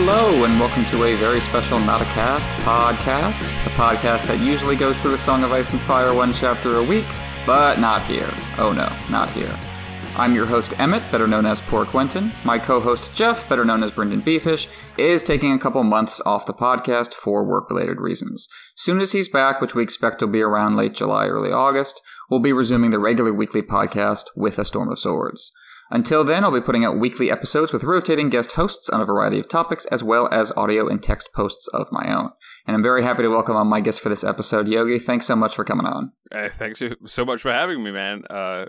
Hello, and welcome to a very special Not a Cast podcast, the podcast that usually goes through a Song of Ice and Fire one chapter a week, but not here. Oh no, not here. I'm your host, Emmett, better known as Poor Quentyn. My co host, Jeff, better known as Brynden BFish, is taking a couple months off the podcast for work related reasons. Soon as he's back, which we expect will be around late July, early August, we'll be resuming the regular weekly podcast with A Storm of Swords. Until then, I'll be putting out weekly episodes with rotating guest hosts on a variety of topics, as well as audio and text posts of my own. And I'm very happy to welcome on my guest for this episode, Yogi. Thanks so much for coming on. Uh, thanks so much for having me, man. Uh,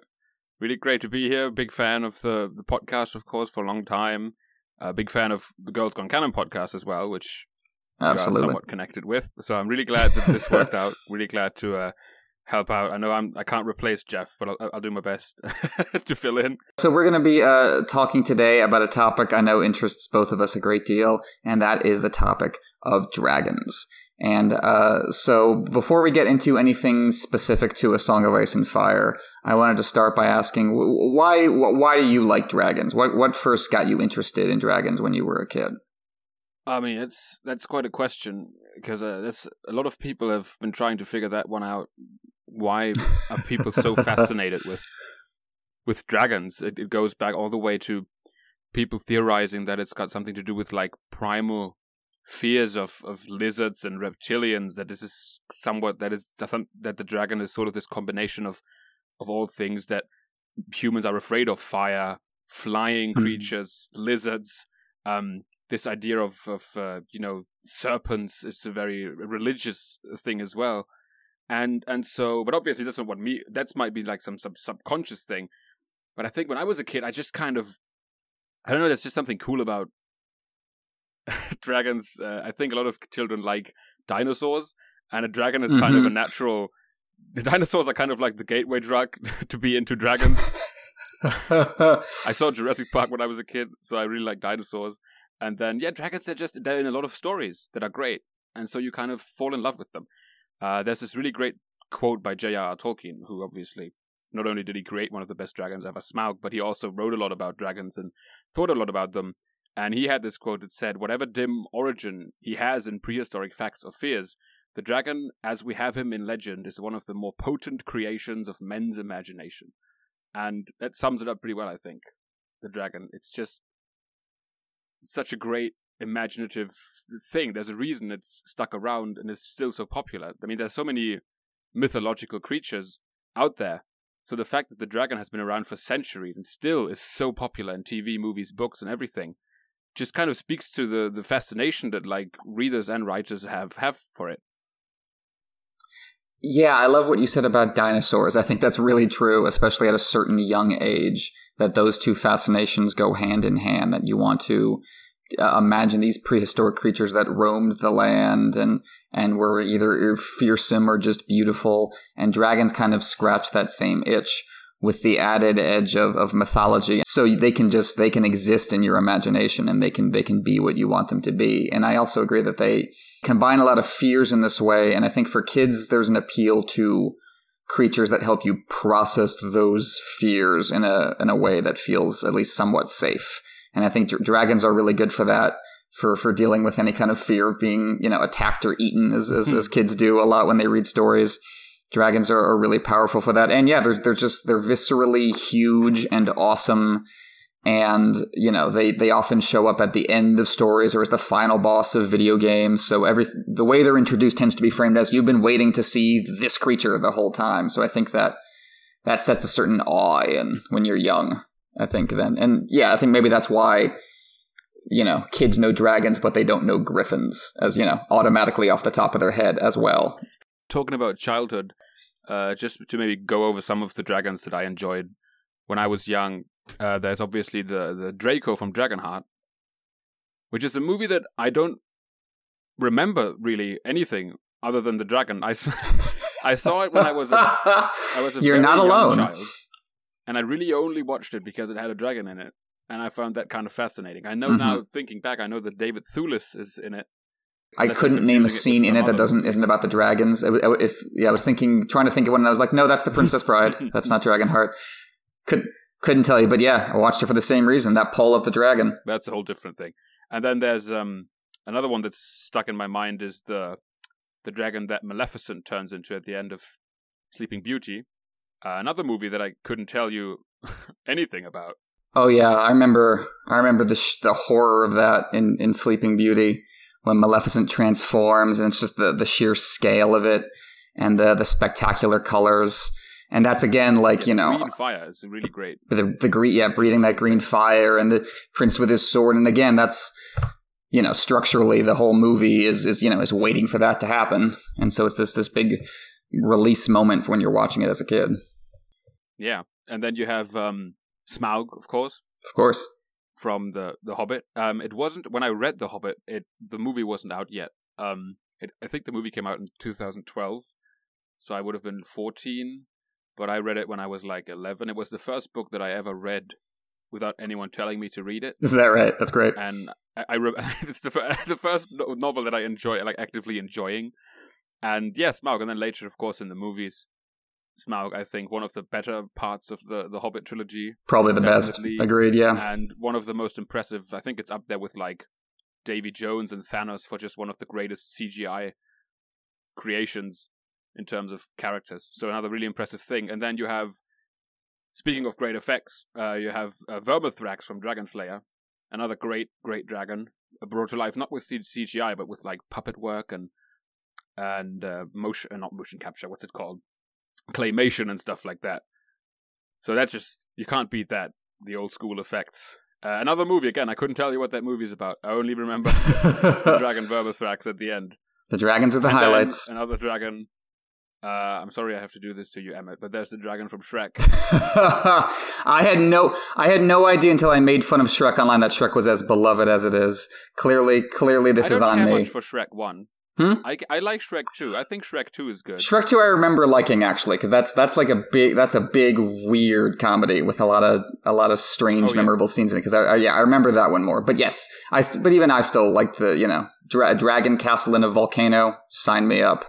really great to be here. Big fan of the, the podcast, of course, for a long time. Uh, big fan of the Girls Gone Canon podcast as well, which Absolutely. somewhat connected with. So I'm really glad that this worked out. Really glad to uh, help out. I know I'm I can't replace Jeff, but I'll, I'll do my best to fill in. So we're going to be uh, talking today about a topic I know interests both of us a great deal, and that is the topic of dragons. And uh, so before we get into anything specific to A Song of Ice and Fire, I wanted to start by asking why why do you like dragons? What what first got you interested in dragons when you were a kid? I mean, it's that's quite a question because uh, a lot of people have been trying to figure that one out why are people so fascinated with with dragons? It, it goes back all the way to people theorizing that it's got something to do with like primal fears of, of lizards and reptilians. That this is somewhat that is that the dragon is sort of this combination of of all things that humans are afraid of: fire, flying hmm. creatures, lizards. Um, this idea of of uh, you know serpents is a very religious thing as well and and so but obviously that's not what me that's might be like some sub subconscious thing. But i think when i was a kid i just kind of i don't know there's just something cool about dragons. Uh, i think a lot of children like dinosaurs and a dragon is mm-hmm. kind of a mm-hmm. natural the dinosaurs are kind of like the gateway drug to be into dragons. I saw jurassic park when i was a kid so i really like dinosaurs. And then yeah dragons are just they're in a lot of stories that are great. And so you kind of fall in love with them uh, there's this really great quote by J.R.R. Tolkien, who obviously not only did he create one of the best dragons ever, Smaug, but he also wrote a lot about dragons and thought a lot about them. And he had this quote that said, Whatever dim origin he has in prehistoric facts or fears, the dragon, as we have him in legend, is one of the more potent creations of men's imagination. And that sums it up pretty well, I think. The dragon. It's just such a great imaginative thing. There's a reason it's stuck around and is still so popular. I mean, there's so many mythological creatures out there. So the fact that the dragon has been around for centuries and still is so popular in TV, movies, books, and everything, just kind of speaks to the the fascination that like readers and writers have have for it. Yeah, I love what you said about dinosaurs. I think that's really true, especially at a certain young age, that those two fascinations go hand in hand, that you want to uh, imagine these prehistoric creatures that roamed the land and and were either fearsome or just beautiful. And dragons kind of scratch that same itch with the added edge of, of mythology. So they can just they can exist in your imagination and they can they can be what you want them to be. And I also agree that they combine a lot of fears in this way. And I think for kids there's an appeal to creatures that help you process those fears in a in a way that feels at least somewhat safe and I think d- dragons are really good for that for for dealing with any kind of fear of being you know attacked or eaten as as, hmm. as kids do a lot when they read stories. Dragons are, are really powerful for that, and yeah, they're they're just they're viscerally huge and awesome, and you know they they often show up at the end of stories or as the final boss of video games. So every the way they're introduced tends to be framed as you've been waiting to see this creature the whole time. So I think that that sets a certain awe in when you're young. I think then, and yeah, I think maybe that's why you know kids know dragons, but they don't know griffins, as you know, automatically off the top of their head as well. Talking about childhood, uh, just to maybe go over some of the dragons that I enjoyed when I was young. Uh, there's obviously the the Draco from Dragonheart, which is a movie that I don't remember really anything other than the dragon. I saw, I saw it when I was a, I was a You're not alone. Child and I really only watched it because it had a dragon in it, and I found that kind of fascinating. I know mm-hmm. now, thinking back, I know that David Thewlis is in it. I couldn't name a scene in it that doesn't isn't about the dragons. If yeah, I was thinking, trying to think of one, and I was like, no, that's the Princess Bride. that's not Dragonheart. Could couldn't tell you, but yeah, I watched it for the same reason. That pull of the dragon. That's a whole different thing. And then there's um another one that's stuck in my mind is the the dragon that Maleficent turns into at the end of Sleeping Beauty. Uh, another movie that I couldn't tell you anything about. Oh yeah, I remember. I remember the sh- the horror of that in in Sleeping Beauty when Maleficent transforms, and it's just the the sheer scale of it and the the spectacular colors. And that's again like Yeah, you know green fire is really great. the the green yeah breathing that green fire and the prince with his sword and again that's you know structurally the whole movie is is you know is waiting for that to happen and so it's this this big release moment for when you're watching it as a kid Yeah, and then you have um, Smaug, of course, of course from the the Hobbit. Um, it wasn't when I read the Hobbit. It the movie wasn't out yet. Um, it, I think the movie came out in 2012, so I would have been 14. But I read it when I was like 11. It was the first book that I ever read without anyone telling me to read it, is that right that's great and I, I re- it's the fir- the first novel that I enjoy, like actively enjoying. And yes, Smaug, and then later, of course, in the movies, Smaug. I think one of the better parts of the the Hobbit trilogy probably the best agreed yeah and one of the most impressive. I think it's up there with like Davy Jones and Thanos for just one of the greatest CGI creations in terms of characters. So another really impressive thing. And then you have, speaking of great effects, uh, you have uh, Vermithrax from Dragon Slayer, another great great dragon uh, brought to life not with CGI but with like puppet work and and uh, motion, uh, not motion capture. What's it called? Claymation and stuff like that. So that's just you can't beat that. The old school effects. Uh, another movie again. I couldn't tell you what that movie's about. I only remember the dragon Vermithrax at the end. the dragons are the And highlights Another dragon. Uh, I'm sorry I have to do this to you, Emmett, but there's the dragon from Shrek. I had no I had no idea until I made fun of Shrek online that Shrek was as beloved as it is. Clearly, clearly this is on me. much for Shrek One. Hmm? I, I like Shrek Two. I think Shrek Two is good. Shrek 2 I remember liking actually cuz that's that's like a big that's a big weird comedy with a lot of a lot of strange Oh, yeah. memorable scenes in it cuz I, I yeah I remember that one more. But yes, I but even I still like the, you know, dra- Dragon Castle in a Volcano, sign me up.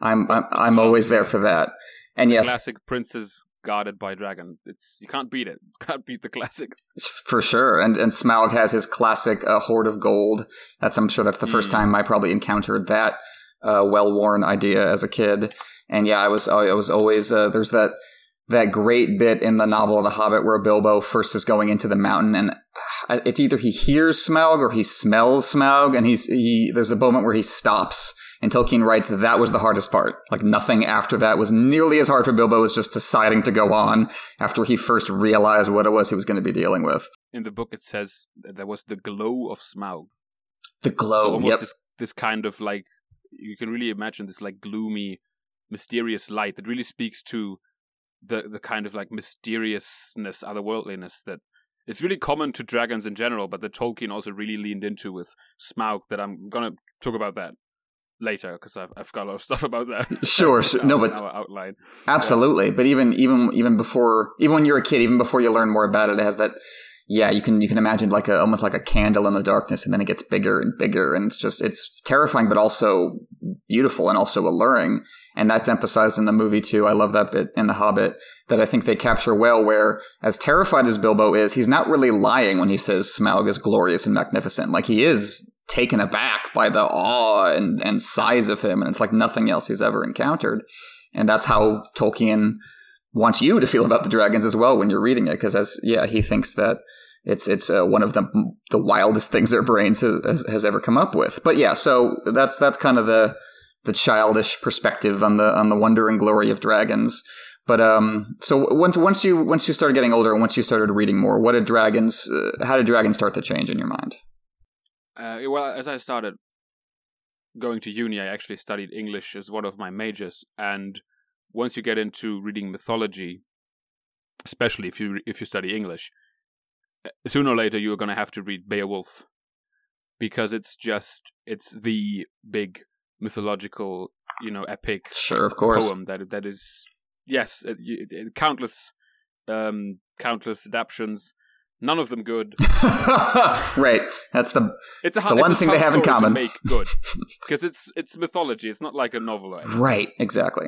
I'm I'm, I'm always there for that. And yes, Classic Princess guarded by dragon. It's you can't beat it. Can't beat the classics. For sure, and and Smaug has his classic uh, hoard of gold. That's I'm sure that's the first Mm. time I probably encountered that uh, well worn idea as a kid. And yeah, I was I was always uh, there's that that great bit in the novel The Hobbit where Bilbo first is going into the mountain, and uh, it's either he hears Smaug or he smells Smaug, and he's he there's a moment where he stops. And Tolkien writes that that was the hardest part. Like nothing after that was nearly as hard for Bilbo as just deciding to go on after he first realized what it was he was going to be dealing with. In the book, it says that there was the glow of Smaug. The so glow. almost yep. this this kind of like you can really imagine this like gloomy, mysterious light that really speaks to the the kind of like mysteriousness, otherworldliness that it's really common to dragons in general, but that Tolkien also really leaned into with Smaug. That I'm gonna talk about that later because I've I've got a lot of stuff about that. Sure, sure. No, but- outline. Absolutely. But even even even before even when you're a kid, even before you learn more about it, it has that yeah, you can you can imagine like a almost like a candle in the darkness and then it gets bigger and bigger and it's just it's terrifying but also beautiful and also alluring. And that's emphasized in the movie too. I love that bit in The Hobbit that I think they capture well where as terrified as Bilbo is, he's not really lying when he says Smaug is glorious and magnificent. Like he is taken aback by the awe and, and size of him and it's like nothing else he's ever encountered. And that's how Tolkien wants you to feel about the dragons as well when you're reading it, because as yeah, he thinks that it's it's uh, one of the the wildest things their brains has, has, ever come up with. But yeah, so that's that's kind of the the childish perspective on the on the wonder and glory of dragons. But um, so once once you once you started getting older and once you started reading more, what did dragons? Uh, how did dragons start to change in your mind? Uh, well, as I started going to uni, I actually studied English as one of my majors, and once you get into reading mythology, especially if you if you study English, uh, sooner or later you are going to have to read Beowulf because it's just it's the big mythological, you know, epic Sure, of course. poem that that is yes, it, it, countless um countless adaptions, none of them good. right. That's the It's a The hard, one thing they have in common. make good because it's it's mythology. It's not like a novel, or right. Exactly.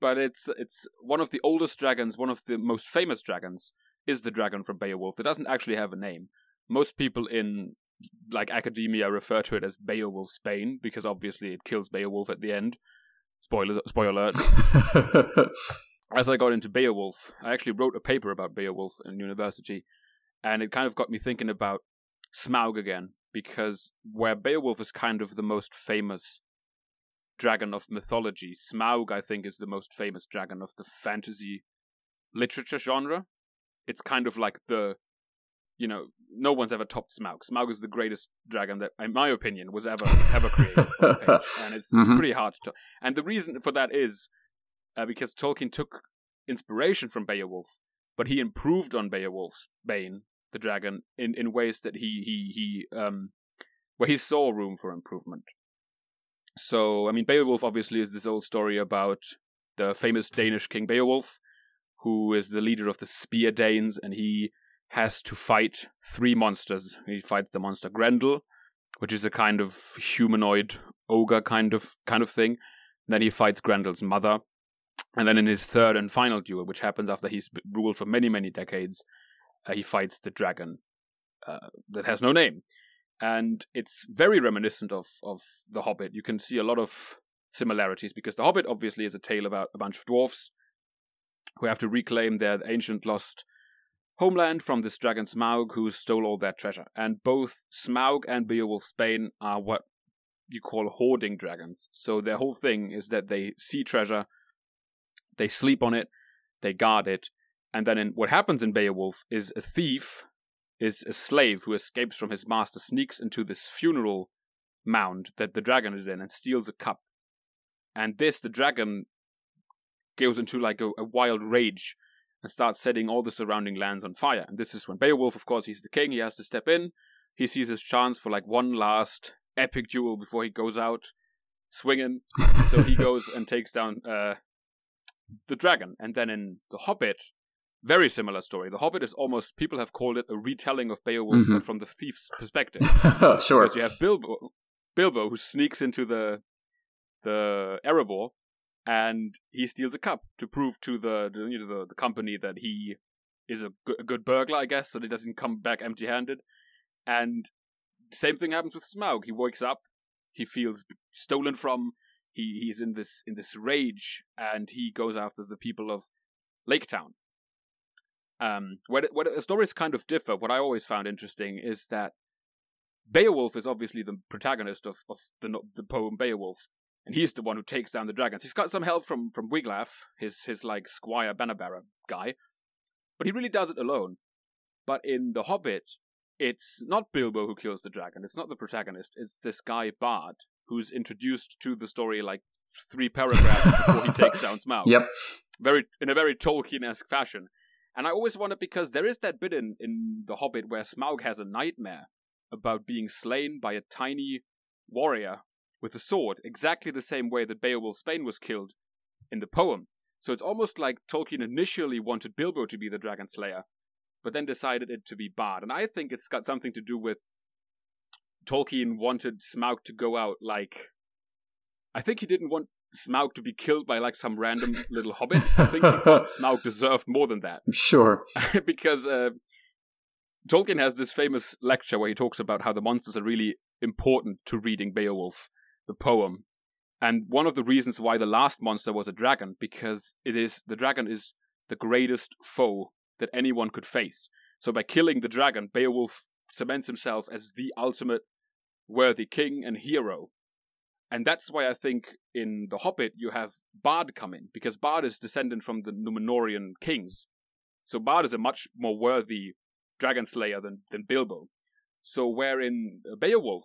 but it's it's one of the oldest dragons, one of the most famous dragons is the dragon from Beowulf. It doesn't actually have a name. Most people in like academia refer to it as Beowulf's Bane because obviously it kills Beowulf at the end. Spoilers, spoiler alert. as I got into Beowulf, I actually wrote a paper about Beowulf in university, and it kind of got me thinking about Smaug again because where Beowulf is kind of the most famous dragon of mythology, Smaug I think is the most famous dragon of the fantasy literature genre. It's kind of like the you know, no one's ever topped Smaug. Smaug is the greatest dragon that, in my opinion, was ever ever created, and it's, mm-hmm. it's, pretty hard to. And the reason for that is uh, because Tolkien took inspiration from Beowulf, but he improved on Beowulf's Bane, the dragon, in, in ways that he he he um where he saw room for improvement. So I mean, Beowulf obviously is this old story about the famous Danish king Beowulf, who is the leader of the Spear Danes, and he has to fight three monsters. He fights the monster Grendel, which is a kind of humanoid ogre kind of kind of thing. Then he fights Grendel's mother, and then in his third and final duel, which happens after he's ruled for many many decades, uh, he fights the dragon uh, that has no name, and it's very reminiscent of of the Hobbit. You can see a lot of similarities because the Hobbit obviously is a tale about a bunch of dwarfs who have to reclaim their ancient lost homeland from this dragon Smaug who stole all their treasure. And both Smaug and Beowulf's Bane are what you call hoarding dragons. So their whole thing is that they see treasure, they sleep on it, they guard it, and then in, what happens in Beowulf is a thief is a slave who escapes from his master, sneaks into this funeral mound that the dragon is in and steals a cup. And this, the dragon goes into like a, a wild rage and starts setting all the surrounding lands on fire. And this is when Beowulf, of course, he's the king, he has to step in. He sees his chance for like one last epic duel before he goes out swinging. so he goes and takes down uh, the dragon. And then in The Hobbit, very similar story. The Hobbit is almost, people have called it a retelling of Beowulf, mm-hmm. but from the thief's perspective. sure. Because you have Bilbo, Bilbo who sneaks into the the Erebor and he steals a cup to prove to the, the you know the, the company that he is a good, good burglar, I guess, so that he doesn't come back empty-handed. And same thing happens with Smaug. He wakes up, he feels stolen from. He he's in this in this rage, and he goes after the people of Lake Town. Um, where where the stories kind of differ, what I always found interesting is that Beowulf is obviously the protagonist of, of the the poem Beowulf, and he's the one who takes down the dragons. He's got some help from from Wiglaf, his his like Squire Bannerbearer guy, but he really does it alone. But in The Hobbit, it's not Bilbo who kills the dragon. It's not the protagonist. It's this guy Bard who's introduced to the story like three paragraphs before he takes down Smaug. Yep. Very in a very Tolkien-esque fashion. And I always wonder because there is that bit in, in The Hobbit where Smaug has a nightmare about being slain by a tiny warrior with a sword, exactly the same way that Beowulf's Bane was killed in the poem. So it's almost like Tolkien initially wanted Bilbo to be the dragon slayer, but then decided it to be Bard. And I think it's got something to do with Tolkien wanted Smaug to go out like. I think he didn't want Smaug to be killed by like some random little hobbit. I think Smaug deserved more than that. Sure. because uh, Tolkien has this famous lecture where he talks about how the monsters are really important to reading Beowulf the poem. And one of the reasons why the last monster was a dragon, because it is the dragon is the greatest foe that anyone could face. So by killing the dragon, Beowulf cements himself as the ultimate worthy king and hero. And that's why I think in The Hobbit you have Bard come in, because Bard is descendant from the Numenorean kings. So Bard is a much more worthy dragon slayer than, than Bilbo. So where in Beowulf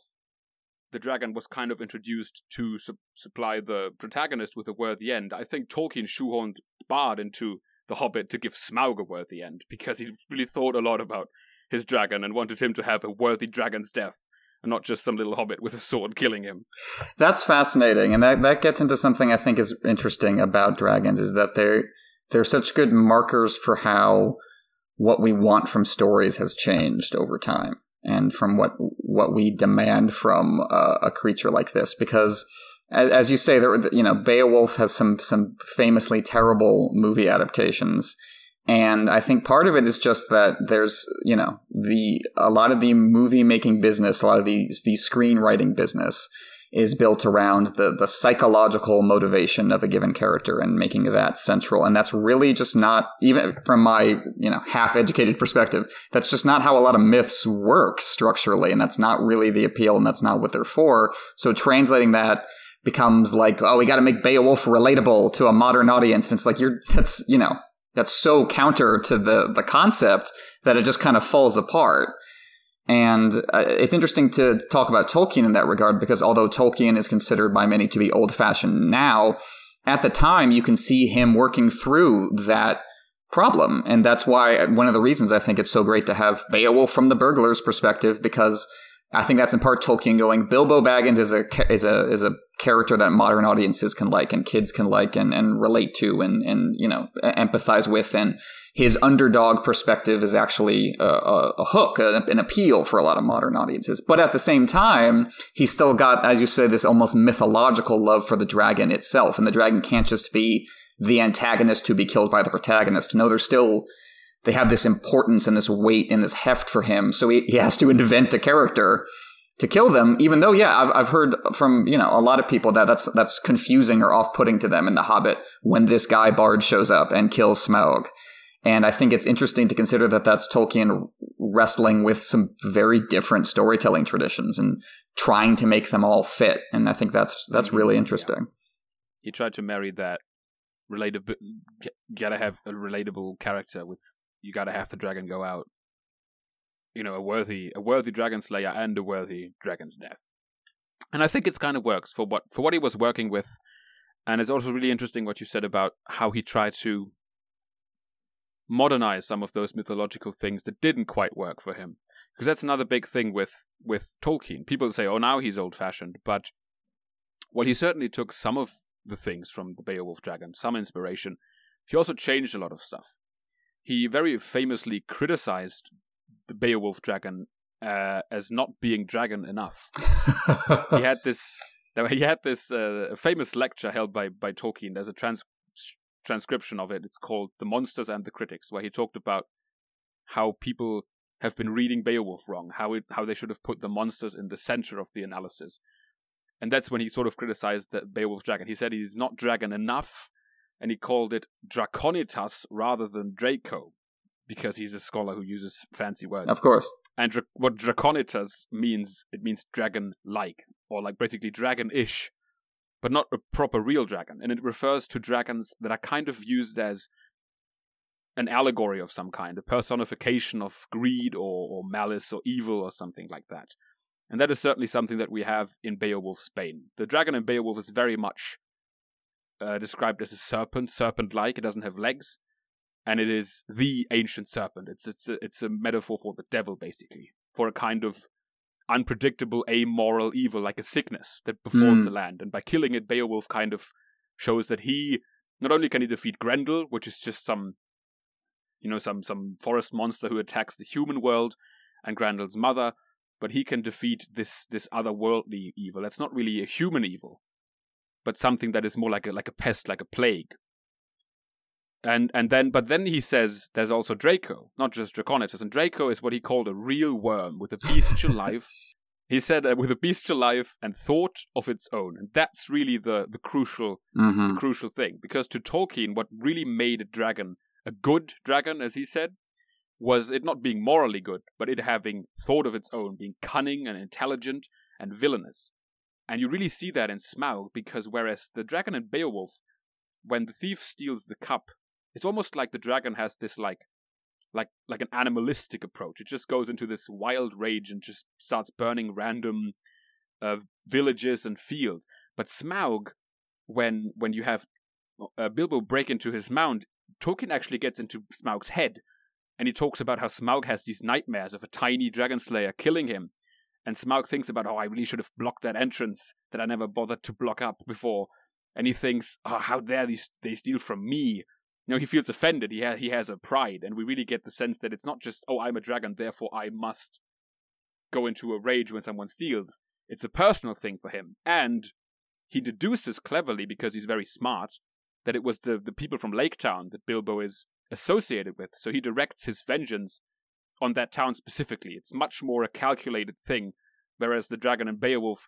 the dragon was kind of introduced to su- supply the protagonist with a worthy end. I think Tolkien shoehorned Bard into The Hobbit to give Smaug a worthy end because he really thought a lot about his dragon and wanted him to have a worthy dragon's death and not just some little hobbit with a sword killing him. That's fascinating, and that that gets into something I think is interesting about dragons is that they're they're such good markers for how what we want from stories has changed over time and from what what we demand from uh, a creature like this because as, as you say there you know Beowulf has some some famously terrible movie adaptations and I think part of it is just that there's, you know, the a lot of the movie making business, a lot of the the screenwriting business is built around the the psychological motivation of a given character and making that central. And that's really just not even from my you know half educated perspective that's just not how a lot of myths work structurally. And that's not really the appeal and that's not what they're for. So translating that becomes like oh we got to make Beowulf relatable to a modern audience. And it's like you're that's you know that's so counter to the the concept that it just kind of falls apart and uh, it's interesting to talk about Tolkien in that regard because although Tolkien is considered by many to be old fashioned now, at the time you can see him working through that problem. And that's why one of the reasons I think it's so great to have Beowulf from the burglar's perspective because I think that's in part Tolkien going Bilbo Baggins is a is a is a character that modern audiences can like and kids can like and, and relate to and and you know empathize with and his underdog perspective is actually a, a, a hook, a, an appeal for a lot of modern audiences. But at the same time, he's still got, as you say, this almost mythological love for the dragon itself, and the dragon can't just be the antagonist to be killed by the protagonist. No, there's still they have this importance and this weight and this heft for him. So he, he has to invent a character to kill them. Even though, yeah, I've, I've heard from you know a lot of people that that's that's confusing or off putting to them in The Hobbit when this guy Bard shows up and kills Smaug. And I think it's interesting to consider that that's Tolkien wrestling with some very different storytelling traditions and trying to make them all fit. And I think that's that's mm-hmm. really interesting. He tried to marry that relatable. Gotta have a relatable character with. You gotta have the dragon go out. You know, a worthy a worthy dragon slayer and a worthy dragon's death. And I think it's kind of works for what for what he was working with. And it's also really interesting what you said about how he tried to modernize some of those mythological things that didn't quite work for him. Because that's another big thing with, with Tolkien. People say, oh, now he's old fashioned. But, well, he certainly took some of the things from the Beowulf Dragon, some inspiration. He also changed a lot of stuff. He very famously criticized the Beowulf Dragon uh, as not being dragon enough. he had this. He had this uh, famous lecture held by, by Tolkien. There's a trans- transcription of it. It's called The Monsters and the Critics, where he talked about how people have been reading Beowulf wrong, how it, how they should have put the monsters in the center of the analysis. And that's when he sort of criticized the Beowulf dragon. He said he's not dragon enough, and he called it Draconitas rather than Draco, because he's a scholar who uses fancy words. Of course. And dra- what Draconitas means, it means dragon-like, or like basically dragon-ish but not a proper real dragon. And it refers to dragons that are kind of used as an allegory of some kind, a personification of greed or, or malice or evil or something like that. And that is certainly something that we have in Beowulf's Bane. The dragon in Beowulf is very much uh, described as a serpent, serpent-like. It doesn't have legs, and it is the ancient serpent. It's it's a, it's a metaphor for the devil, basically, for a kind of unpredictable, amoral evil like a sickness that befalls mm. the land. And by killing it, Beowulf kind of shows that he not only can he defeat Grendel, which is just some, you know, some some forest monster who attacks the human world and Grendel's mother, but he can defeat this this otherworldly evil. That's not really a human evil, but something that is more like a like a pest, like a plague and and then but then he says there's also Draco, not just Draconitas, and Draco is what he called a real worm with a bestial life. He said uh, with a bestial life and thought of its own, and that's really the the crucial mm-hmm. the crucial thing because to Tolkien, what really made a dragon a good dragon, as he said, was it not being morally good, but it having thought of its own, being cunning and intelligent and villainous. And you really see that in Smaug because whereas the dragon in Beowulf, when the thief steals the cup it's almost like the dragon has this like like like an animalistic approach. It just goes into this wild rage and just starts burning random uh, villages and fields. But Smaug, when when you have uh, Bilbo break into his mound, Tolkien actually gets into Smaug's head, and he talks about how Smaug has these nightmares of a tiny dragon slayer killing him. And Smaug thinks about, oh, I really should have blocked that entrance that I never bothered to block up before. And he thinks, oh, how dare they, they steal from me? you know, he feels offended. He ha- he has a pride, and we really get the sense that it's not just oh, I'm a dragon, therefore I must go into a rage when someone steals. It's a personal thing for him, and he deduces cleverly because he's very smart that it was the the people from Lake Town that Bilbo is associated with. So he directs his vengeance on that town specifically. It's much more a calculated thing, whereas the dragon and Beowulf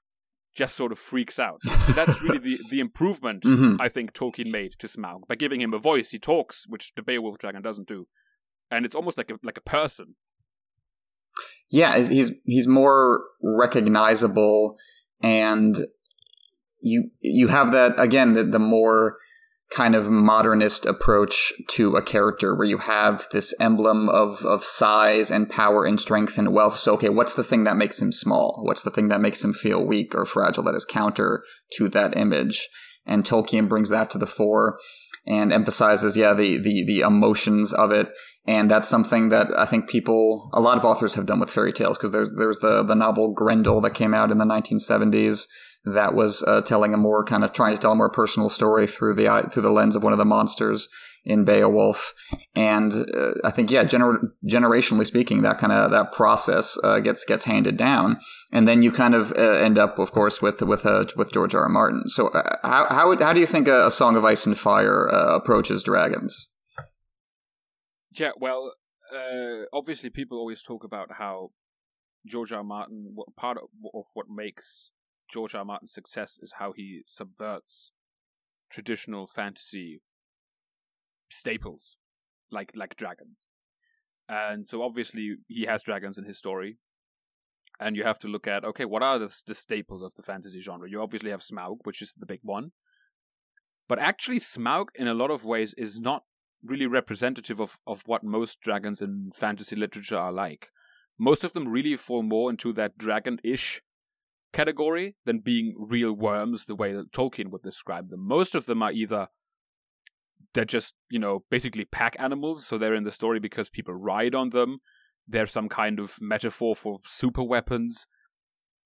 just sort of freaks out. So that's really the, the improvement mm-hmm. I think Tolkien made to Smaug by giving him a voice. He talks, which the Beowulf dragon doesn't do, and it's almost like a like a person. Yeah, he's he's more recognizable, and you you have that again. The, the more kind of modernist approach to a character where you have this emblem of, of size and power and strength and wealth. So, okay, what's the thing that makes him small? What's the thing that makes him feel weak or fragile that is counter to that image? And Tolkien brings that to the fore and emphasizes, yeah, the, the, the emotions of it. And that's something that I think people, a lot of authors have done with fairy tales because there's, there's the, the novel Grendel that came out in the 1970s that was uh, telling a more kind of trying to tell a more personal story through the through the lens of one of the monsters in Beowulf. And uh, I think, yeah, gener- generationally speaking, that kind of that process uh, gets gets handed down, and then you kind of uh, end up, of course, with with uh, with George R. R. Martin. So, uh, how how how do you think a, a Song of Ice and Fire approaches dragons? Yeah, well, obviously, people always talk about how George R. R. Martin, part of, of what makes George R. R. Martin's success is how he subverts traditional fantasy staples, like like dragons. And so obviously he has dragons in his story, and you have to look at okay, what are the, the staples of the fantasy genre? You obviously have Smaug, which is the big one, but actually Smaug in a lot of ways is not really representative of of what most dragons in fantasy literature are like. Most of them really fall more into that dragon-ish category than being real worms the way that Tolkien would describe them. Most of them are either they're just, you know, basically pack animals, so they're in the story because people ride on them. They're some kind of metaphor for super weapons.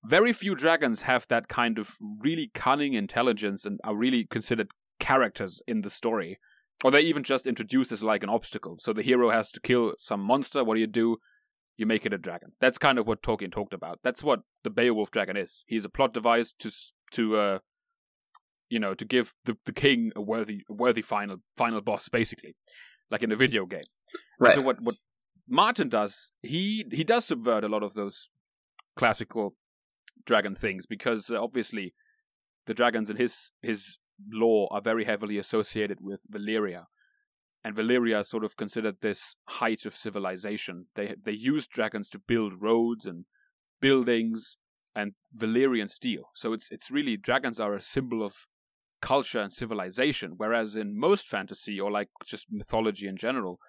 Very few dragons have that kind of really cunning intelligence and are really considered characters in the story. Or they're even just introduced as like an obstacle. So the hero has to kill some monster. What do you do? You make it a dragon. That's kind of what Tolkien talked about. That's what the Beowulf dragon is. He's a plot device to to uh, you know, to give the, the king a worthy a worthy final final boss, basically, like in a video game. Right. And so what what Martin does, he he does subvert a lot of those classical dragon things because uh, obviously the dragons in his his lore are very heavily associated with Valyria, and Valyria sort of considered this height of civilization. They they used dragons to build roads and buildings and Valyrian steel. So it's it's really dragons are a symbol of culture and civilization. Whereas in most fantasy or like just mythology in general,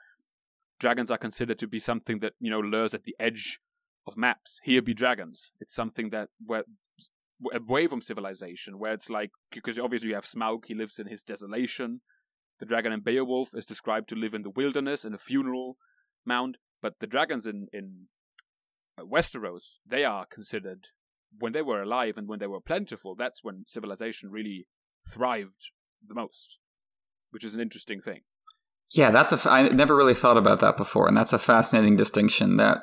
dragons are considered to be something that you know lures at the edge of maps. Here be dragons. It's something that where away from civilization, where it's like because obviously you have Smaug, he lives in his desolation the dragon in Beowulf is described to live in the wilderness in a funeral mound, but the dragons in in uh, Westeros they are considered when they were alive and when they were plentiful. That's when civilization really thrived the most, which is an interesting thing. Yeah, that's a. I never really thought about that before, and that's a fascinating distinction that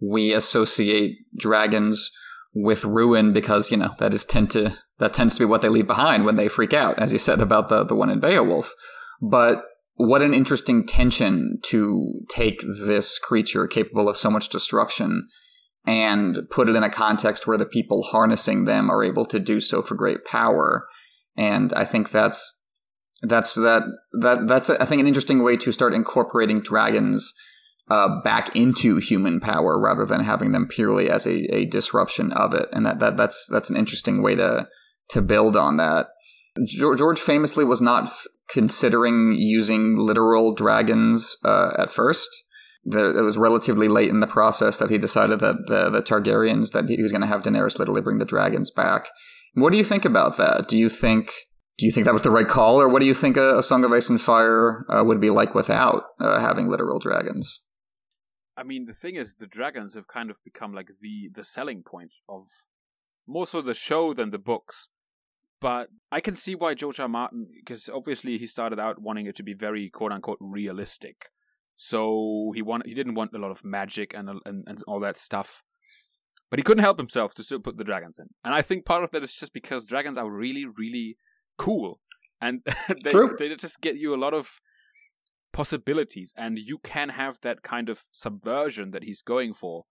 we associate dragons with ruin because you know that is tend to that tends to be what they leave behind when they freak out, as you said about the the one in Beowulf. But what an interesting tension to take this creature capable of so much destruction and put it in a context where the people harnessing them are able to do so for great power. And I think that's that's that that that's I think an interesting way to start incorporating dragons uh, back into human power rather than having them purely as a, a disruption of it. And that, that that's that's an interesting way to to build on that. George famously was not considering using literal dragons uh, at first. The, it was relatively late in the process that he decided that the, the Targaryens that he was going to have Daenerys literally bring the dragons back. What do you think about that? Do you think do you think that was the right call, or what do you think a, a Song of Ice and Fire uh, would be like without uh, having literal dragons? I mean, the thing is, the dragons have kind of become like the the selling point of more so the show than the books. But I can see why George R. Martin, because obviously he started out wanting it to be very quote unquote realistic. So he want he didn't want a lot of magic and and, and all that stuff. But he couldn't help himself to still put the dragons in. And I think part of that is just because dragons are really, really cool. And they, True. they just get you a lot of possibilities, and you can have that kind of subversion that he's going for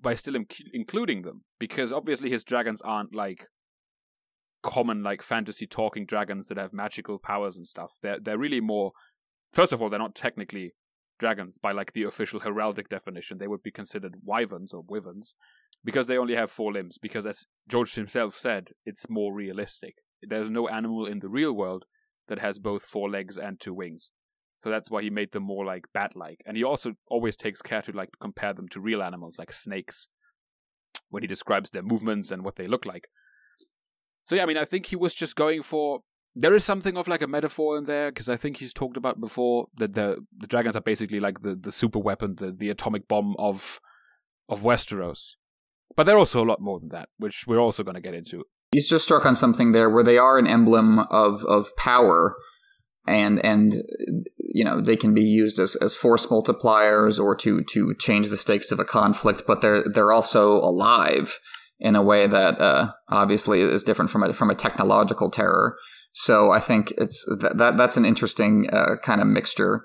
by still inc- including them, because obviously his dragons aren't like common like fantasy talking dragons that have magical powers and stuff. They're they're really more. First of all, they're not technically dragons by like the official heraldic definition. They would be considered wyverns or wyverns because they only have four limbs. Because as George himself said, it's more realistic. There's no animal in the real world that has both four legs and two wings. So that's why he made them more like bat-like. And he also always takes care to like compare them to real animals like snakes when he describes their movements and what they look like. So yeah, I mean, I think he was just going for. There is something of like a metaphor in there because I think he's talked about before that the the dragons are basically like the, the super weapon, the the atomic bomb of of Westeros. But they're also a lot more than that, which we're also going to get into. He's just struck on something there where they are an emblem of of power, and and you know they can be used as, as force multipliers or to to change the stakes of a conflict, but they're they're also alive in a way that uh, obviously is different from a from a technological terror. So I think it's that, that that's an interesting uh, kind of mixture,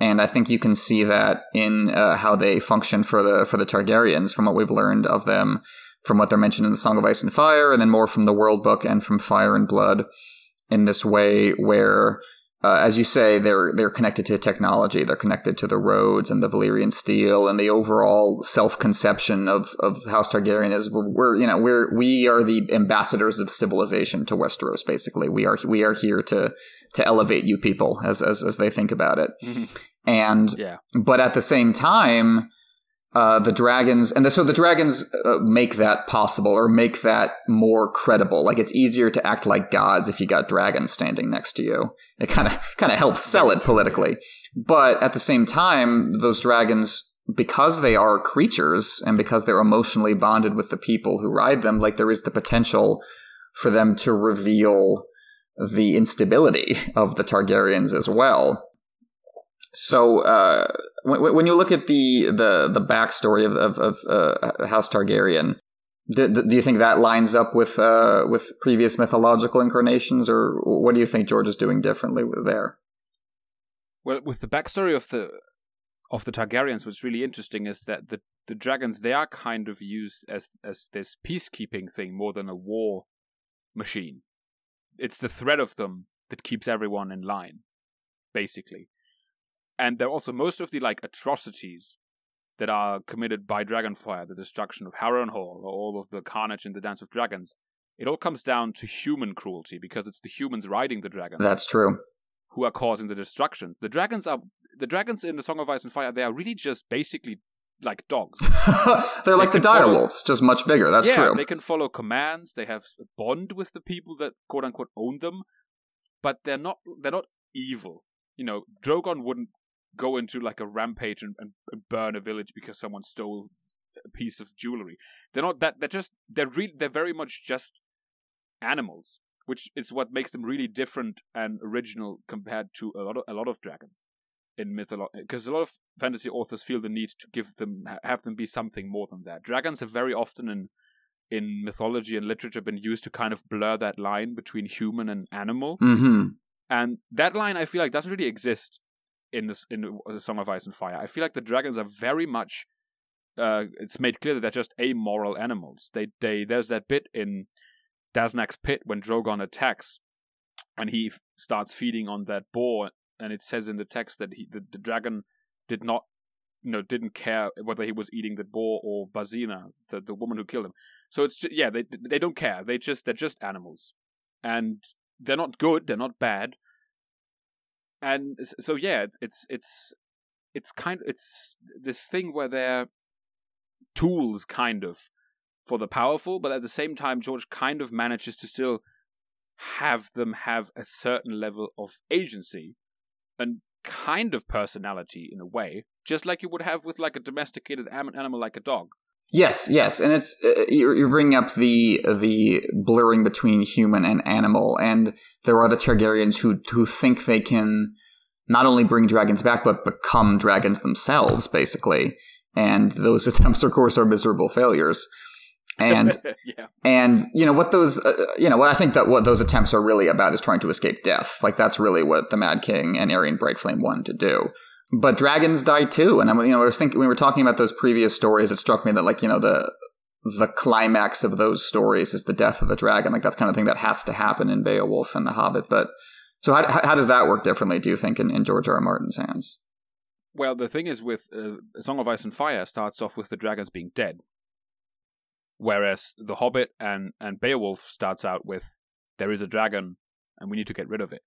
and I think you can see that in uh, how they function for the for the Targaryens from what we've learned of them, from what they're mentioned in the Song of Ice and Fire, and then more from the World Book and from Fire and Blood, in this way where uh, as you say, they're they're connected to technology. They're connected to the roads and the Valyrian steel and the overall self conception of of House Targaryen is we're you know we're we are the ambassadors of civilization to Westeros. Basically, we are we are here to to elevate you people as as as they think about it. Mm-hmm. And yeah. but at the same time, uh, the dragons, and the, so the dragons uh, make that possible or make that more credible. Like it's easier to act like gods if you got dragons standing next to you. It kind of kind of helps sell it politically. But at the same time, those dragons, because they are creatures and because they're emotionally bonded with the people who ride them, like there is the potential for them to reveal the instability of the Targaryens as well. So uh, when, when, you look at the the the backstory of of, of uh, House Targaryen, do, do, you think that lines up with uh, with previous mythological incarnations, or what do you think George is doing differently there? Well, with the backstory of the of the Targaryens, what's really interesting is that the the dragons they are kind of used as as this peacekeeping thing more than a war machine. It's the threat of them that keeps everyone in line, basically and there are also most of the like atrocities that are committed by Dragonfire, the destruction of Harrenhal, or all of the carnage in the Dance of Dragons. It all comes down to human cruelty because it's the humans riding the dragons. That's true. Who are causing the destructions? The dragons are the dragons in the Song of Ice and Fire. They are really just basically like dogs. They're they like the direwolves, just much bigger. That's yeah, true. They can follow commands. They have a bond with the people that quote unquote own them, but they're not. They're not evil. You know, Drogon wouldn't go into like a rampage and, and, and burn a village because someone stole a piece of jewelry. They're not that. They're just. They're really. They're very much just animals, which is what makes them really different and original compared to a lot of a lot of dragons in mythology. Because a lot of fantasy authors feel the need to give them have them be something more than that. Dragons have very often in in mythology and literature been used to kind of blur that line between human and animal. Mm-hmm. And that line, I feel like, doesn't really exist in the, in the Song of Ice and Fire. I feel like the dragons are very much. Uh, it's made clear that they're just amoral animals. They they there's that bit in Daznak's pit when Drogon attacks, and he f- starts feeding on that boar, and it says in the text that he the, the dragon did not you know didn't care whether he was eating the boar or Barsena, the the woman who killed him. So it's just, yeah, they they don't care. They just they're just animals, and they're not good. They're not bad and so yeah, it's it's it's it's kind of, it's this thing where they're tools kind of for the powerful, but at the same time, George kind of manages to still have them have a certain level of agency and kind of personality in a way, just like you would have with like a domesticated animal like a dog. Yes, yes, and it's uh, you're, you're bringing up the the blurring between human and animal, and there are the Targaryens who who think they can not only bring dragons back but become dragons themselves, basically. And those attempts, of course, are miserable failures. and yeah. and you know what those uh, you know what I think that what those attempts are really about is trying to escape death. Like that's really what the Mad King and Aerion Brightflame wanted to do. But dragons die too, and I'm you know, I was thinking we were talking about those previous stories. It struck me that like you know the the climax of those stories is the death of a dragon. Like that's kind of thing that has to happen in Beowulf and The Hobbit. But so how how does that work differently? Do you think in, in George R. R. Martin's hands? Well, the thing is, with uh, Song of Ice and Fire starts off with the dragons being dead, whereas The Hobbit and and Beowulf starts out with there is a dragon and we need to get rid of it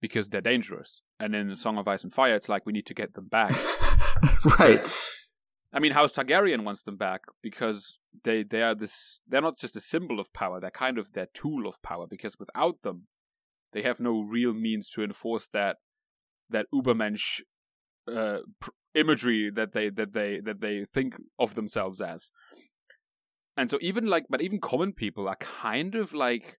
because they're dangerous. And in the Song of Ice and Fire, it's like we need to get them back. right. I mean, House Targaryen wants them back because they they are this. They're not just a symbol of power; they're kind of their tool of power. Because without them, they have no real means to enforce that that Ubermensch uh, pr- imagery that they that they that they think of themselves as. And so even like, but even common people are kind of like.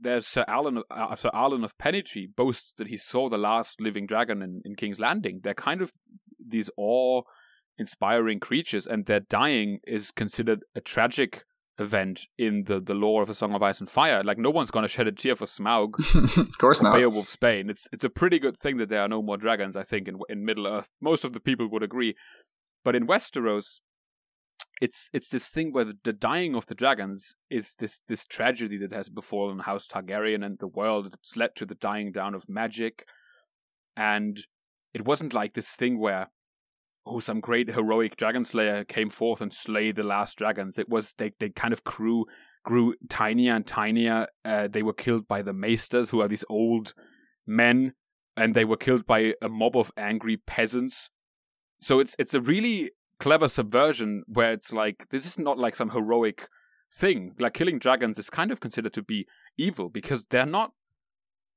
There's Sir Arlan, uh, Sir Arlan of Pennytree boasts that he saw the last living dragon in, in King's Landing. They're kind of these awe-inspiring creatures, and their dying is considered a tragic event in the, the lore of A Song of Ice and Fire. Like no one's going to shed a tear for Smaug, of course not. Beowulf's Bane. It's it's a pretty good thing that there are no more dragons. I think in in Middle Earth, most of the people would agree. But in Westeros, it's it's this thing where the, the, dying of the dragons is this this tragedy that has befallen House Targaryen and the world. that's led to the dying down of magic, and it wasn't like this thing where oh some great heroic dragon slayer came forth and slayed the last dragons. It was they they kind of grew grew tinier and tinier. Uh, they were killed by the maesters, who are these old men, and they were killed by a mob of angry peasants. So it's it's a really clever subversion where it's like this is not like some heroic thing. Like killing dragons is kind of considered to be evil because they're not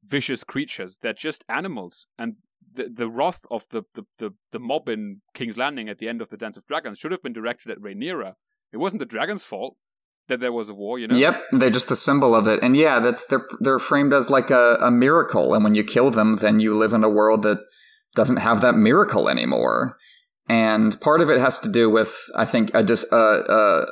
vicious creatures. They're just animals, and the the wrath of the, the, the, the mob in King's Landing at the end of the Dance of Dragons should have been directed at Rhaenyra. It wasn't the dragon's fault that there was a war, you know. Yep, they're just the symbol of it, and yeah, that's they're they're framed as like a, a miracle, and when you kill them, then you live in a world that doesn't have that miracle anymore. And part of it has to do with, I think, a a, a,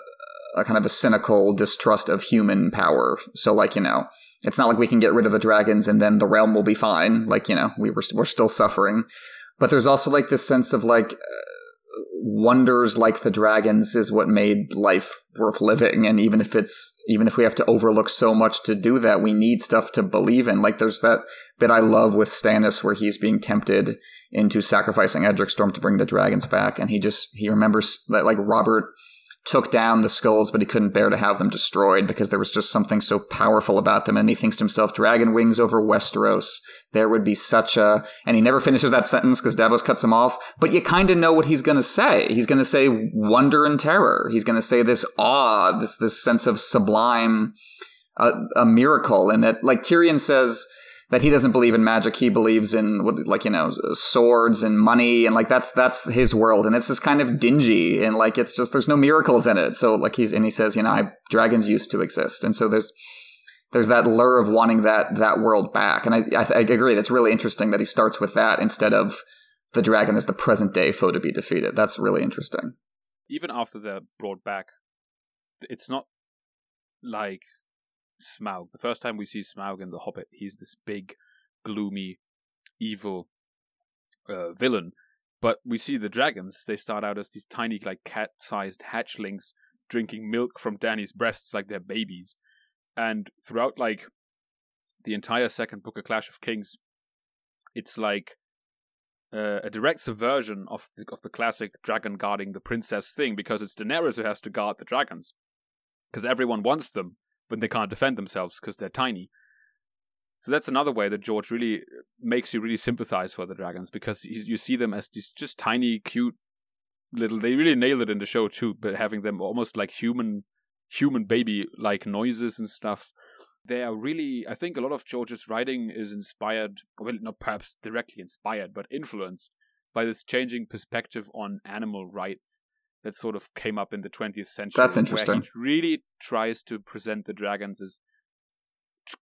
a kind of a cynical distrust of human power. So, like you know, it's not like we can get rid of the dragons and then the realm will be fine. Like you know, we were we're still suffering. But there's also like this sense of like wonders like the dragons is what made life worth living. And even if it's even if we have to overlook so much to do that we need stuff to believe in. Like there's that bit i love with stannis where he's being tempted into sacrificing edric storm to bring the dragons back. And he just he remembers that like robert took down the skulls, but he couldn't bear to have them destroyed because there was just something so powerful about them. And he thinks to himself, dragon wings over Westeros. There would be such a, and he never finishes that sentence because Davos cuts him off, but you kind of know what he's going to say. He's going to say wonder and terror. He's going to say this awe, this, this sense of sublime, uh, a miracle. And that, like Tyrion says, that he doesn't believe in magic. He believes in what, like you know, swords and money, and like that's that's his world, and it's just kind of dingy, and like it's just there's no miracles in it. So like he's and he says, you know, I, dragons used to exist, and so there's there's that lure of wanting that that world back, and I I, I agree. That's really interesting that he starts with that instead of the dragon as the present day foe to be defeated. That's really interesting. Even after they're brought back, it's not like Smaug. The first time we see Smaug in The Hobbit, he's this big, gloomy, evil uh, villain. But we see the dragons, they start out as these tiny, like cat sized hatchlings drinking milk from Dany's breasts like they're babies. And throughout, like, the entire second book of Clash of Kings, it's like uh, a direct subversion of the, of the classic dragon guarding the princess thing because it's Daenerys who has to guard the dragons. Because everyone wants them, when they can't defend themselves because they're tiny. So that's another way that George really makes you really sympathize for the dragons because you see them as these just tiny, cute little. They really nail it in the show too, but having them almost like human, human baby like noises and stuff. They are really. I think a lot of George's writing is inspired, well, not perhaps directly inspired, but influenced by this changing perspective on animal rights that sort of came up in the 20th century. That's interesting. he really tries to present the dragons as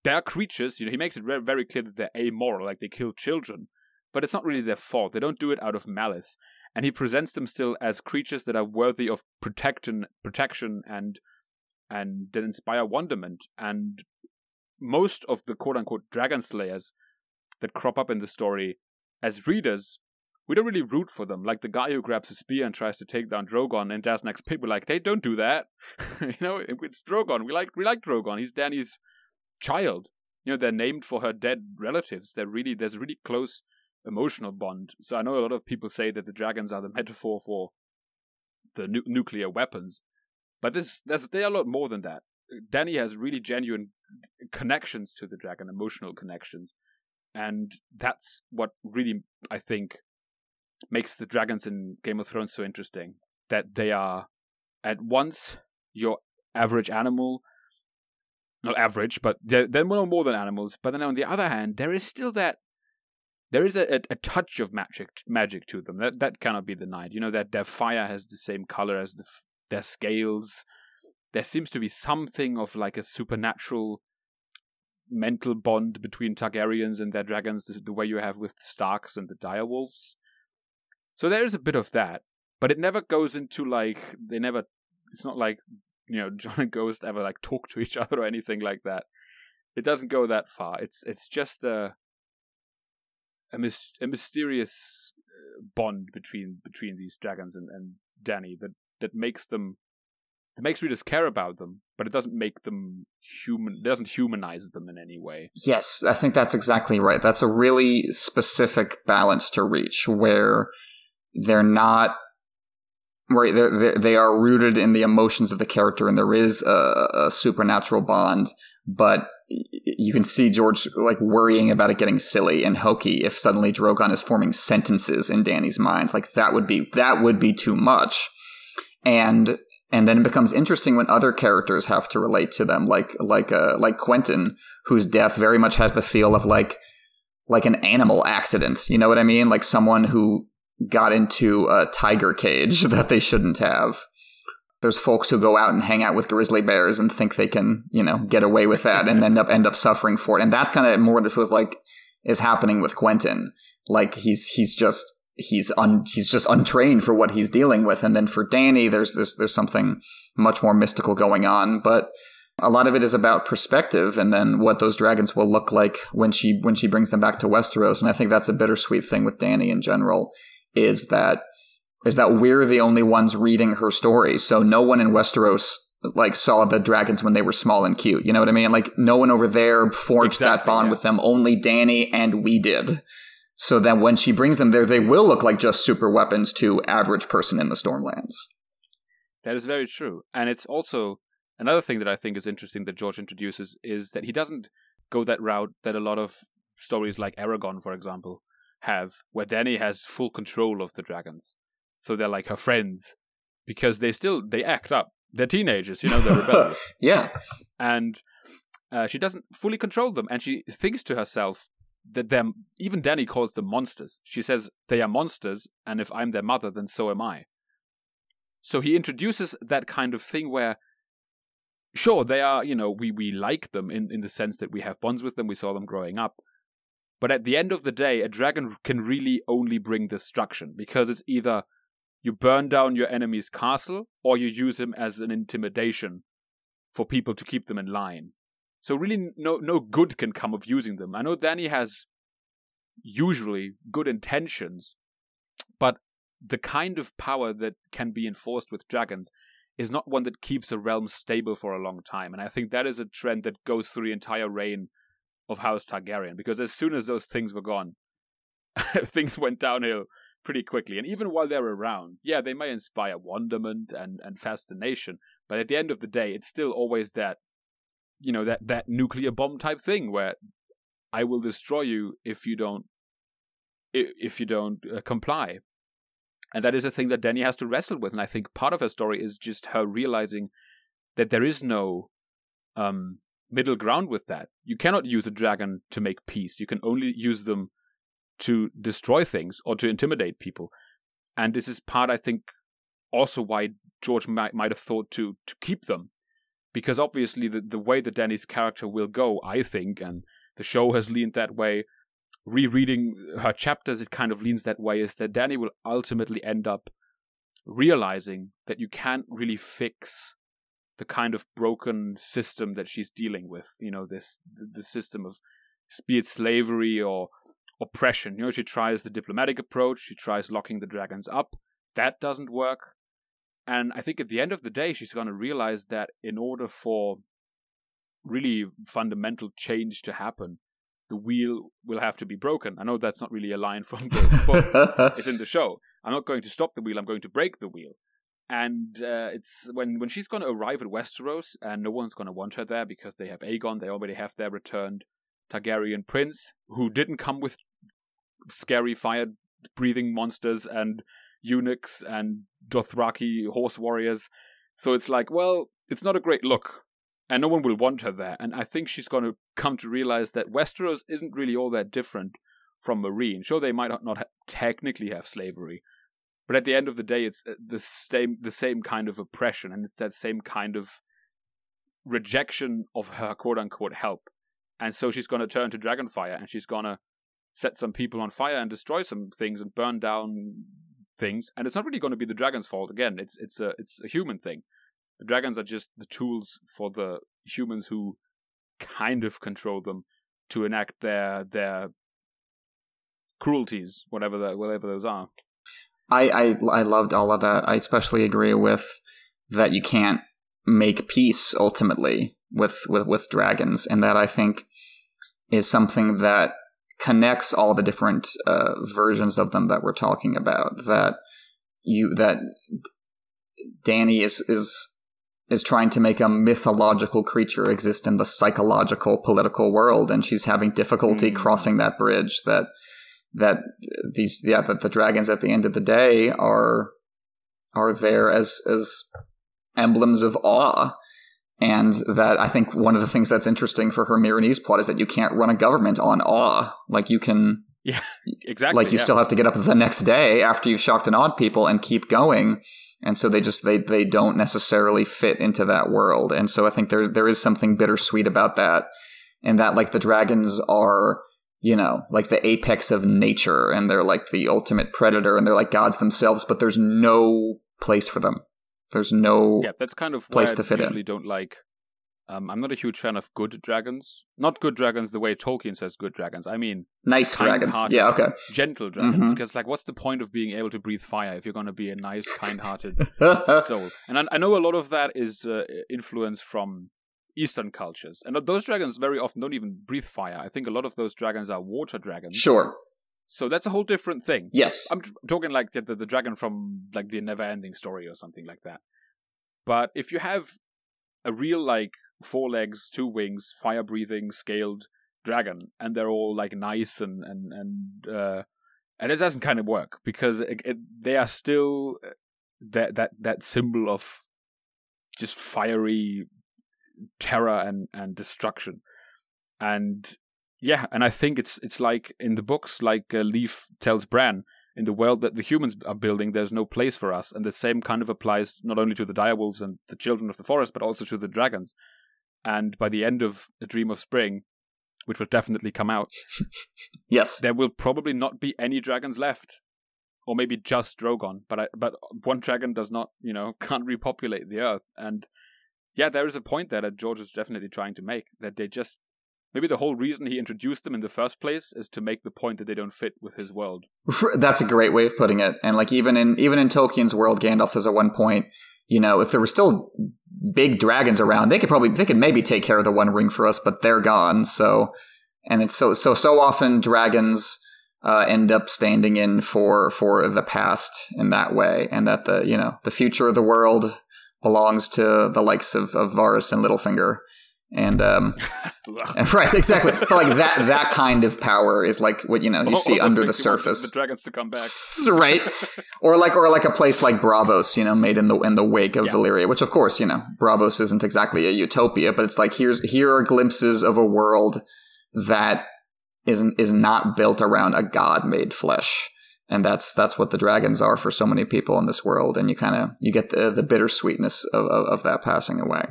they're creatures. You know, he makes it very, very clear that they're amoral, like they kill children, but it's not really their fault. They don't do it out of malice. and he presents them still as creatures that are worthy of protection, protection, and and that inspire wonderment. And most of the quote unquote dragon slayers that crop up in the story, as readers, we don't really root for them. Like the guy who grabs a spear and tries to take down Drogon in Daznak's pit, we're like, they don't do that. you know, it's Drogon. We like we like Drogon. He's Dany's child. You know, they're named for her dead relatives. They're really there's a really close emotional bond. So I know a lot of people say that the dragons are the metaphor for the nu- nuclear weapons, but this there's they are a lot more than that. Dany has really genuine connections to the dragon, emotional connections, and that's what really I think makes the dragons in Game of Thrones so interesting. That they are at once your average animal, not average, but they're, they're no more than animals. But then on the other hand, there is still that there is a, a, a, touch of magic magic to them that that cannot be denied. You know that their fire has the same color as the, their scales. There seems to be something of like a supernatural mental bond between Targaryens and their dragons, the way you have with the Starks and the direwolves. So there is a bit of that, but it never goes into like they never. It's not like you know Jon and Ghost ever like talk to each other or anything like that. It doesn't go that far. It's it's just a a, mis- a mysterious uh, bond between between these dragons and, and Dany that that makes them it makes readers care about them, but it doesn't make them human. It doesn't humanize them in any way. Yes, I think that's exactly right. That's a really specific balance to reach, where they're not right. They're, they are rooted in the emotions of the character, and there is a, a supernatural bond, but you can see George like worrying about it getting silly and hokey if suddenly Drogon is forming sentences in Dany's minds. Like that would be that would be too much. And and then it becomes interesting when other characters have to relate to them, like like uh, like Quentyn whose death very much has the feel of like like an animal accident. You know what I mean? Like someone who got into a tiger cage that they shouldn't have there's folks who go out and hang out with grizzly bears and think they can, you know, get away with that and end up end up suffering for it. And that's kind of more what it feels like is happening with Quentyn. Like he's he's just he's un, he's just untrained for what he's dealing with. And then for Dany, there's there's there's something much more mystical going on. But a lot of it is about perspective and then what those dragons will look like when she when she brings them back to Westeros. And I think that's a bittersweet thing with Dany in general, is that is that we're the only ones reading her story. So no one in Westeros like saw the dragons when they were small and cute. You know what I mean? Like no one over there forged exactly, that bond yeah. with them. Only Dany and we did. So that when she brings them there, they will look like just super weapons to average person in the Stormlands. That is very true. And it's also another thing that I think is interesting that George introduces is that he doesn't go that route that a lot of stories like Eragon, for example, have, where Dany has full control of the dragons so they're like her friends because they still they act up. They're teenagers, you know, they're rebellious. yeah, and uh, she doesn't fully control them, and she thinks to herself that them even Dany calls them monsters. She says they are monsters, and if I'm their mother, then so am I. So he introduces that kind of thing where sure they are you know we we like them in in the sense that we have bonds with them we saw them growing up but at the end of the day a dragon can really only bring destruction because it's either you burn down your enemy's castle or you use him as an intimidation for people to keep them in line. So really no no good can come of using them. I know Dany has usually good intentions, but the kind of power that can be enforced with dragons is not one that keeps a realm stable for a long time. And I think that is a trend that goes through the entire reign of House Targaryen, because as soon as those things were gone, things went downhill pretty quickly. And even while they're around, yeah, they may inspire wonderment and, and fascination, but at the end of the day, it's still always that, you know, that, that nuclear bomb type thing where I will destroy you if you don't, if you don't uh, comply. And that is a thing that Dany has to wrestle with. And I think part of her story is just her realizing that there is no um, middle ground with that. You cannot use a dragon to make peace. You can only use them to destroy things or to intimidate people. And this is part, I think, also why George might, might have thought to to keep them, because obviously the the way that Dany's character will go, I think, and the show has leaned that way, rereading her chapters, it kind of leans that way. Is that Dany will ultimately end up realizing that you can't really fix the kind of broken system that she's dealing with. You know, this the system of be it slavery or oppression. You know, she tries the diplomatic approach, she tries locking the dragons up. That doesn't work. And I think at the end of the day, she's going to realize that in order for really fundamental change to happen, the wheel will have to be broken. I know that's not really a line from the book, it's in the show. I'm not going to stop the wheel, I'm going to break the wheel. And uh, it's when, when she's going to arrive at Westeros, and no one's going to want her there because they have Aegon, they already have their returned Targaryen prince, who didn't come with scary fire breathing monsters and eunuchs and Dothraki horse warriors. So it's like, well, it's not a great look, and no one will want her there. And I think she's going to come to realize that Westeros isn't really all that different from Meereen. Sure, they might not ha- technically have slavery, but at the end of the day, it's uh, the same the same kind of oppression, and it's that same kind of rejection of her quote unquote help. And so she's going to turn to Dragonfire, and she's going to set some people on fire and destroy some things and burn down things. And it's not really going to be the dragon's fault. Again, it's it's a it's a human thing. The dragons are just the tools for the humans who kind of control them to enact their their cruelties, whatever that whatever those are. I, I I loved all of that. I especially agree with that you can't make peace ultimately with with with dragons, and that I think is something that connects all the different uh, versions of them that we're talking about. That you that Dany is is is trying to make a mythological creature exist in the psychological political world, and she's having difficulty mm. crossing that bridge. That that these yeah that the dragons at the end of the day are are there as as emblems of awe and that I think one of the things that's interesting for her Meereenese plot is that you can't run a government on awe. Like you can, yeah, exactly. Like you yeah. still have to get up the next day after you've shocked and awed people and keep going. And so they just they they don't necessarily fit into that world. And so I think there there is something bittersweet about that, and that like the dragons are you know, like the apex of nature and they're like the ultimate predator and they're like gods themselves, but there's no place for them. There's no yeah, that's kind of place to fit I usually in. don't like. Um, I'm not a huge fan of good dragons. Not good dragons the way Tolkien says good dragons. I mean nice dragons. Yeah, okay. Gentle dragons. Mm-hmm. Because like, what's the point of being able to breathe fire if you're going to be a nice, kind-hearted soul? And I, I, know a lot of that is uh, influence from Eastern cultures, and those dragons very often don't even breathe fire. I think a lot of those dragons are water dragons. Sure. So that's a whole different thing. Yes, I'm t- talking like the, the, the dragon from like the Never-Ending Story or something like that. But if you have a real like four legs, two wings, fire-breathing, scaled dragon, and they're all like nice and and and uh, and it doesn't kind of work because it, it, they are still uh, that that that symbol of just fiery terror and and destruction and yeah, and I think it's it's like in the books, like uh, Leaf tells Bran, in the world that the humans are building, there's no place for us, and the same kind of applies not only to the direwolves and the children of the forest, but also to the dragons. And by the end of A Dream of Spring, which will definitely come out, yes, there will probably not be any dragons left, or maybe just Drogon. But I, but one dragon does not, you know, can't repopulate the earth, and yeah, there is a point there that George is definitely trying to make that they just Maybe the whole reason he introduced them in the first place is to make the point that they don't fit with his world. That's a great way of putting it. And like even in even in Tolkien's world, Gandalf says at one point, you know, if there were still big dragons around, they could probably they could maybe take care of the One Ring for us, but they're gone. So, and it's so so so often dragons uh, end up standing in for for the past in that way, and that the you know the future of the world belongs to the likes of, of Varys and Littlefinger and um, right, exactly. But like that that kind of power is like what you know you see under the surface. The dragons to come back, right? or like or like a place like Braavos, you know, made in the in the wake of yeah. Valyria, which of course you know Braavos isn't exactly a utopia, but it's like here's here are glimpses of a world that isn't is not built around a god made flesh. And that's that's what the dragons are for so many people in this world, and you kind of you get the the bittersweetness of, of, of that passing away.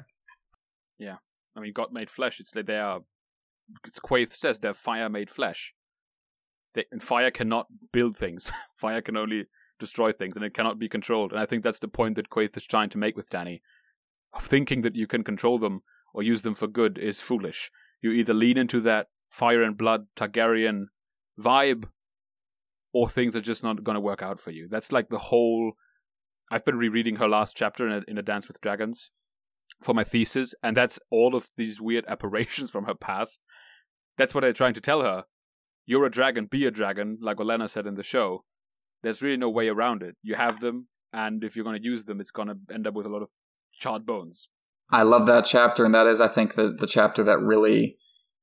Yeah, I mean, God made flesh. It's like they are. It's Quaithe says they're fire made flesh. and fire cannot build things. fire can only destroy things, and it cannot be controlled. And I think that's the point that Quaithe is trying to make with Dany. Thinking that you can control them or use them for good is foolish. You either lean into that fire and blood Targaryen vibe, or things are just not going to work out for you. That's like the whole. I've been rereading her last chapter in a, in a Dance with Dragons for my thesis, and that's all of these weird apparitions from her past. That's what I'm trying to tell her. You're a dragon, be a dragon, like Olenna said in the show. There's really no way around it. You have them, and if you're going to use them, it's going to end up with a lot of charred bones. I love that chapter, and that is, I think, the, the chapter that really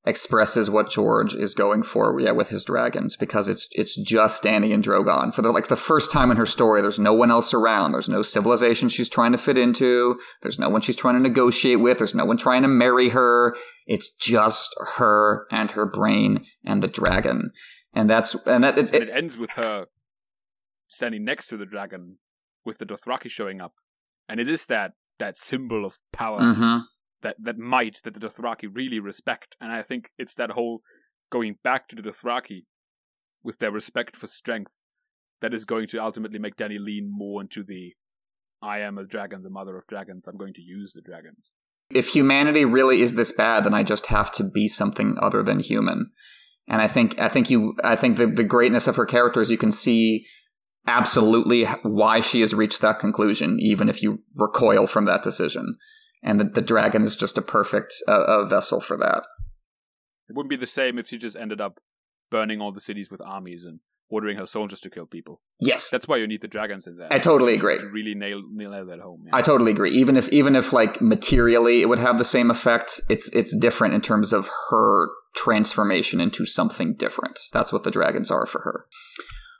expresses what George is going for yeah, with his dragons because it's it's just Dany and Drogon for the like the first time in her story. There's no one else around. There's no civilization she's trying to fit into. There's no one she's trying to negotiate with. There's no one trying to marry her. It's just her and her brain and the dragon, and that's and that it, it ends with her standing next to the dragon with the Dothraki showing up, and it is that that symbol of power, mm-hmm. That that might that the Dothraki really respect. And I think it's that whole going back to the Dothraki with their respect for strength that is going to ultimately make Dany lean more into the I am a dragon, the mother of dragons. I'm going to use the dragons. If humanity really is this bad, then I just have to be something other than human. And I think I think you I think the, the greatness of her character is you can see absolutely why she has reached that conclusion, even if you recoil from that decision. And the, the dragon is just a perfect uh, vessel for that. It wouldn't be the same if she just ended up burning all the cities with armies and ordering her soldiers to kill people. Yes, that's why you need the dragons in there. I totally agree. To really nail nail that home. Yeah. I totally agree. Even if even if like materially it would have the same effect, it's it's different in terms of her transformation into something different. That's what the dragons are for her.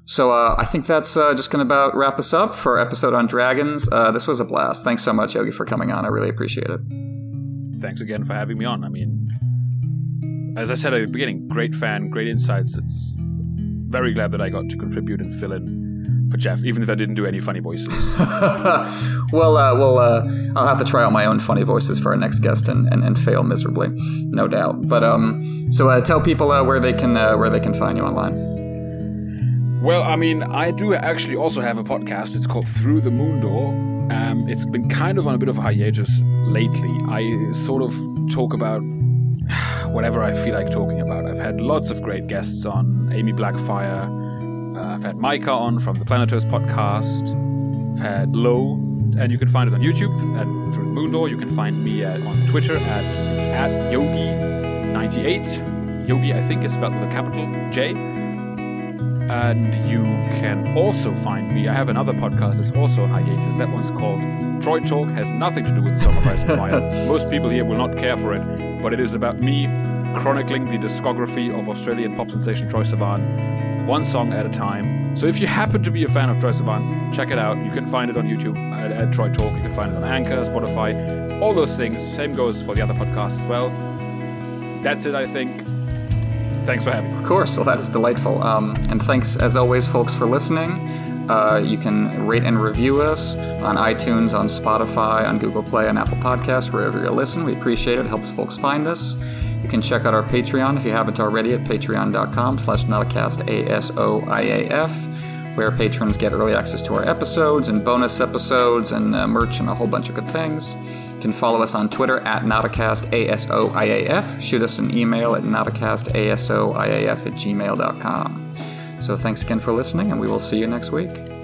So uh, I think that's uh, just going to about wrap us up for our episode on dragons. Uh, this was a blast. Thanks so much, Yogi, for coming on. I really appreciate it. Thanks again for having me on. I mean, as I said at the beginning, great fan, great insights. It's very glad that I got to contribute and fill in for Jeff, even if I didn't do any funny voices. well, uh, well, uh, I'll have to try out my own funny voices for our next guest and, and, and fail miserably, no doubt. But um, so uh, tell people uh, where they can uh, where they can find you online. Well, I mean, I do actually also have a podcast. It's called Through the Moon Door. Um, it's been kind of on a bit of a hiatus lately. I sort of talk about whatever I feel like talking about. I've had lots of great guests on Amy Blackfire. Uh, I've had Micah on from the Planetos podcast. I've had Low, and you can find it on YouTube at Through the Moon Door. You can find me at, on Twitter at it's at Yogi98. Yogi, I think, is spelled with a capital J. And you can also find me. I have another podcast that's also on hiatus. That one's called Troy Talk. Has nothing to do with the Song of Ice and Fire. Most people here will not care for it, but it is about me chronicling the discography of Australian pop sensation Troye Sivan, one song at a time. So if you happen to be a fan of Troye Sivan, check it out. You can find it on YouTube at, at Troy Talk. You can find it on Anchor, Spotify, all those things. Same goes for the other podcasts as well. That's it, I think. Thanks for having me. Of course. Well, that is delightful. Um, and thanks, as always, folks, for listening. Uh, you can rate and review us on iTunes, on Spotify, on Google Play, on Apple Podcasts, wherever you listen. We appreciate it. it. helps folks find us. You can check out our Patreon if you haven't already at patreon.com slash nauticast, A-S-O-I-A-F, where patrons get early access to our episodes and bonus episodes and uh, merch and a whole bunch of good things can follow us on Twitter at NauticastASOIAF. Shoot us an email at NauticastASOIAF at gmail.com. So thanks again for listening, and we will see you next week.